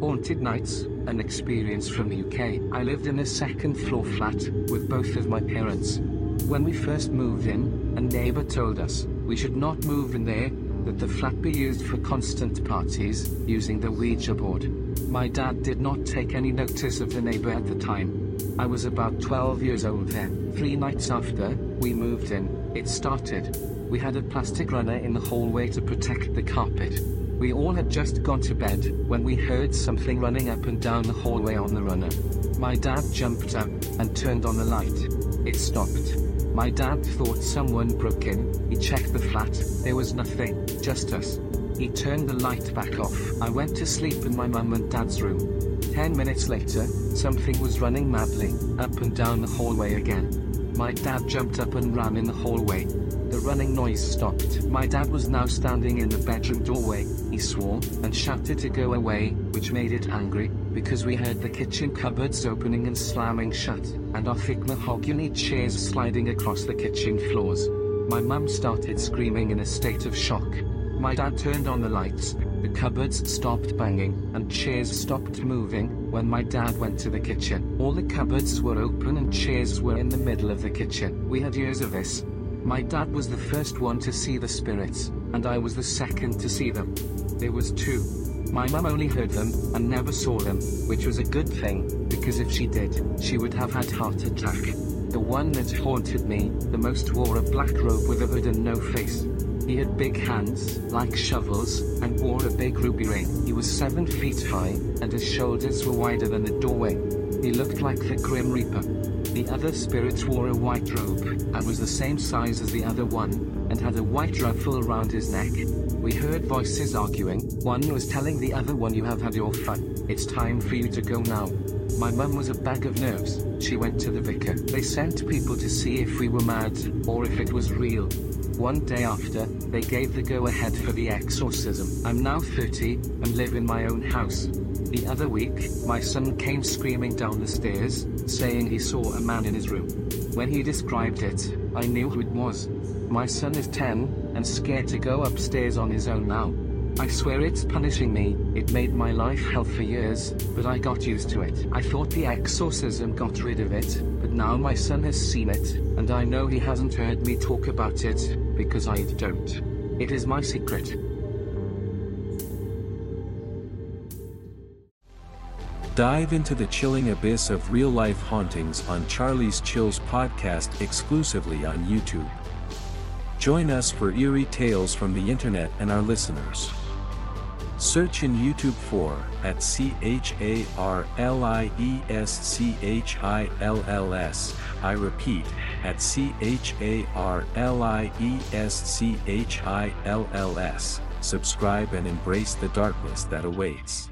Haunted Nights, an experience from the UK. I lived in a second floor flat with both of my parents. When we first moved in, a neighbor told us we should not move in there, that the flat be used for constant parties, using the Ouija board. My dad did not take any notice of the neighbor at the time. I was about 12 years old then. Three nights after we moved in, it started. We had a plastic runner in the hallway to protect the carpet. We all had just gone to bed when we heard something running up and down the hallway on the runner. My dad jumped up and turned on the light. It stopped. My dad thought someone broke in. He checked the flat. There was nothing, just us. He turned the light back off. I went to sleep in my mum and dad's room. Ten minutes later, something was running madly up and down the hallway again. My dad jumped up and ran in the hallway. The running noise stopped. My dad was now standing in the bedroom doorway. He swore and shouted to go away, which made it angry, because we heard the kitchen cupboards opening and slamming shut, and our thick mahogany chairs sliding across the kitchen floors. My mum started screaming in a state of shock. My dad turned on the lights, the cupboards stopped banging, and chairs stopped moving, when my dad went to the kitchen. All the cupboards were open and chairs were in the middle of the kitchen. We had years of this, my dad was the first one to see the spirits, and I was the second to see them. There was two. My mum only heard them, and never saw them, which was a good thing, because if she did, she would have had heart attack. The one that haunted me, the most wore a black robe with a hood and no face. He had big hands, like shovels, and wore a big ruby ring. He was seven feet high, and his shoulders were wider than the doorway. He looked like the Grim Reaper. The other spirits wore a white robe, and was the same size as the other one, and had a white ruffle around his neck. We heard voices arguing, one was telling the other one you have had your fun, it's time for you to go now. My mum was a bag of nerves, she went to the vicar. They sent people to see if we were mad, or if it was real. One day after, they gave the go-ahead for the exorcism. I'm now 30, and live in my own house. The other week, my son came screaming down the stairs, saying he saw a man in his room. When he described it, I knew who it was. My son is 10, and scared to go upstairs on his own now. I swear it's punishing me, it made my life hell for years, but I got used to it. I thought the exorcism got rid of it, but now my son has seen it, and I know he hasn't heard me talk about it, because I don't. It is my secret. Dive into the chilling abyss of real life hauntings on Charlie's Chills podcast exclusively on YouTube. Join us for eerie tales from the internet and our listeners. Search in YouTube for at C H A R L I E S C H I L L S. I repeat, at C H A R L I E S C H I L L S. Subscribe and embrace the darkness that awaits.